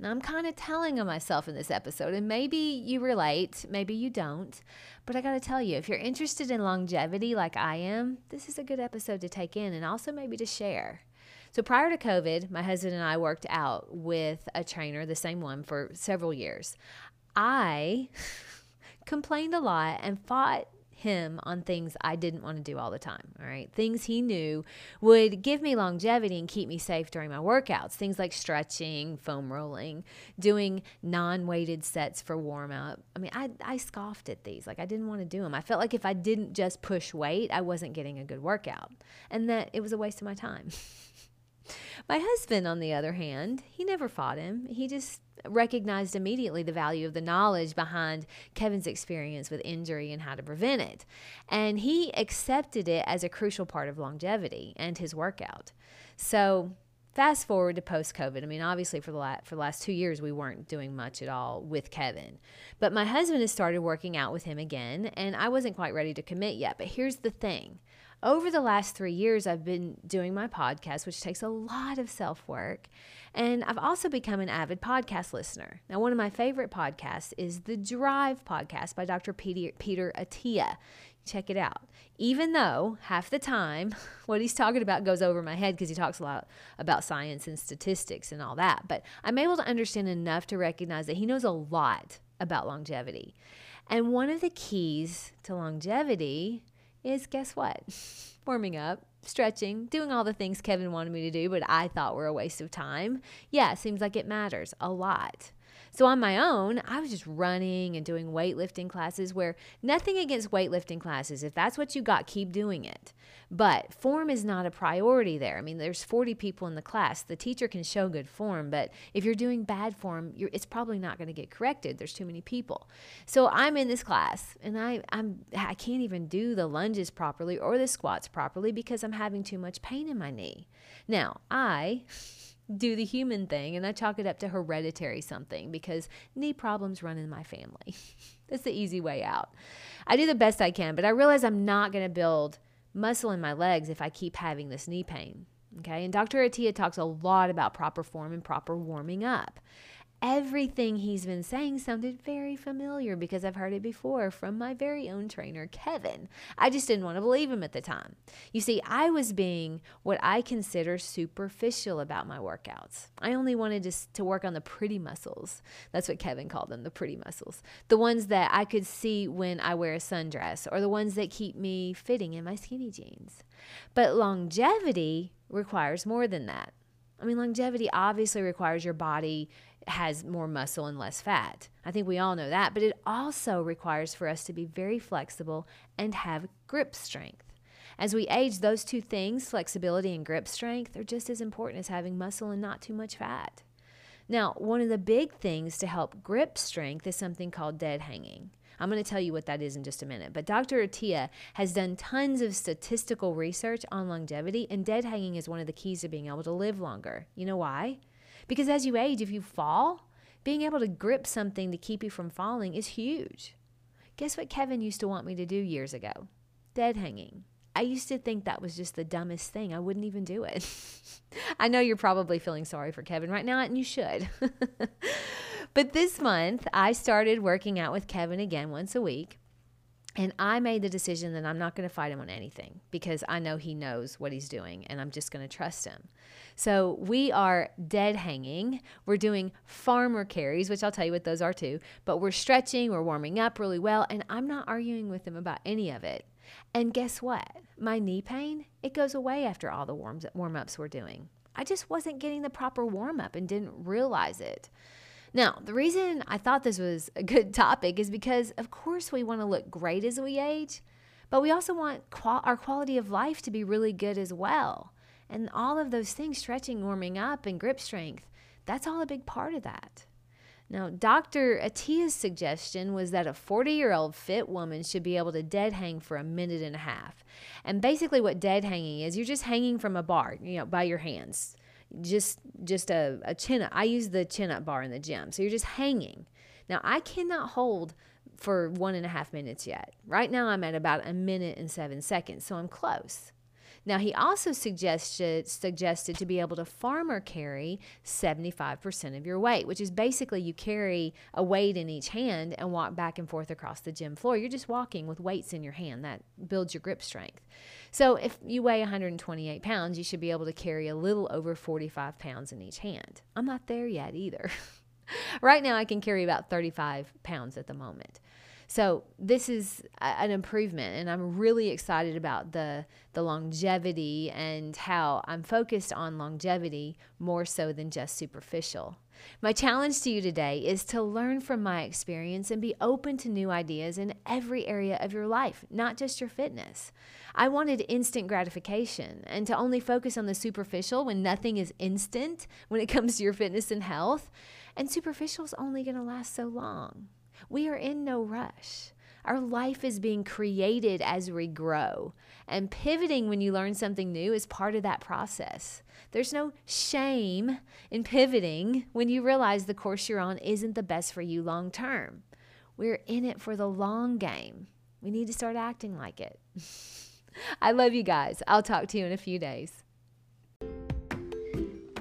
Now, I'm kind of telling on myself in this episode, and maybe you relate, maybe you don't. But I got to tell you, if you're interested in longevity like I am, this is a good episode to take in and also maybe to share. So, prior to COVID, my husband and I worked out with a trainer, the same one, for several years. I complained a lot and fought him on things I didn't want to do all the time. All right. Things he knew would give me longevity and keep me safe during my workouts. Things like stretching, foam rolling, doing non weighted sets for warm up. I mean, I, I scoffed at these. Like, I didn't want to do them. I felt like if I didn't just push weight, I wasn't getting a good workout and that it was a waste of my time. my husband, on the other hand, he never fought him. He just recognized immediately the value of the knowledge behind Kevin's experience with injury and how to prevent it. And he accepted it as a crucial part of longevity and his workout. So, fast forward to post COVID. I mean, obviously, for the, last, for the last two years, we weren't doing much at all with Kevin. But my husband has started working out with him again, and I wasn't quite ready to commit yet. But here's the thing over the last three years, I've been doing my podcast, which takes a lot of self work. And I've also become an avid podcast listener. Now, one of my favorite podcasts is the Drive podcast by Dr. Peter, Attia. Check it out. Even though half the time what he's talking about goes over my head because he talks a lot about science and statistics and all that, but I'm able to understand enough to recognize that he knows a lot about longevity. And one of the keys to longevity is guess what? Warming up, stretching, doing all the things Kevin wanted me to do, but I thought were a waste of time. Yeah, seems like it matters a lot. So on my own, I was just running and doing weightlifting classes where nothing against weightlifting classes. If that's what you got, keep doing it. But form is not a priority there. I mean, there's 40 people in the class. The teacher can show good form, but if you're doing bad form, it's probably not going to get corrected. There's too many people. So I'm in this class and I I'm I can't even do the lunges properly or the squats properly because I'm having too much pain in my knee. Now, I do the human thing and I chalk it up to hereditary something because knee problems run in my family. That's the easy way out. I do the best I can, but I realize I'm not going to build muscle in my legs if I keep having this knee pain. Okay. And Dr. Attia talks a lot about proper form and proper warming up everything he's been saying sounded very familiar because I've heard it before from my very own trainer, Kevin. I just didn't want to believe him at the time. You see, I was being what I consider superficial about my workouts. I only wanted to, to work on the pretty muscles. That's what Kevin called them, the pretty muscles. The ones that I could see when I wear a sundress or the ones that keep me fitting in my skinny jeans. But longevity requires more than that. I mean, longevity obviously requires your body has more muscle and less fat. I think we all know that, but it also requires for us to be very flexible and have grip strength. As we age, those two things, flexibility and grip strength, are just as important as having muscle and not too much fat. Now, one of the big things to help grip strength is something called dead hanging. I'm going to tell you what that is in just a minute. But Dr. Attia has done tons of statistical research on longevity, and dead hanging is one of the keys to being able to live longer. You know why? Because as you age, if you fall, being able to grip something to keep you from falling is huge. Guess what Kevin used to want me to do years ago? Dead hanging. I used to think that was just the dumbest thing. I wouldn't even do it. I know you're probably feeling sorry for Kevin right now, and you should. but this month, I started working out with Kevin again once a week. And I made the decision that I'm not going to fight him on anything because I know he knows what he's doing and I'm just going to trust him. So we are dead hanging. We're doing farmer carries, which I'll tell you what those are too. But we're stretching, we're warming up really well, and I'm not arguing with him about any of it. And guess what? My knee pain, it goes away after all the warm ups we're doing. I just wasn't getting the proper warm up and didn't realize it. Now, the reason I thought this was a good topic is because, of course, we want to look great as we age, but we also want qual- our quality of life to be really good as well. And all of those things, stretching, warming up, and grip strength, that's all a big part of that. Now, Dr. Attia's suggestion was that a 40 year old fit woman should be able to dead hang for a minute and a half. And basically, what dead hanging is, you're just hanging from a bar, you know, by your hands. Just, just a, a chin up. I use the chin up bar in the gym. So you're just hanging. Now, I cannot hold for one and a half minutes yet. Right now, I'm at about a minute and seven seconds. So I'm close. Now, he also suggested, suggested to be able to farmer carry 75% of your weight, which is basically you carry a weight in each hand and walk back and forth across the gym floor. You're just walking with weights in your hand. That builds your grip strength. So, if you weigh 128 pounds, you should be able to carry a little over 45 pounds in each hand. I'm not there yet either. right now, I can carry about 35 pounds at the moment. So this is an improvement, and I'm really excited about the the longevity and how I'm focused on longevity more so than just superficial. My challenge to you today is to learn from my experience and be open to new ideas in every area of your life, not just your fitness. I wanted instant gratification and to only focus on the superficial when nothing is instant when it comes to your fitness and health. And superficial is only going to last so long. We are in no rush. Our life is being created as we grow. And pivoting when you learn something new is part of that process. There's no shame in pivoting when you realize the course you're on isn't the best for you long term. We're in it for the long game. We need to start acting like it. I love you guys. I'll talk to you in a few days.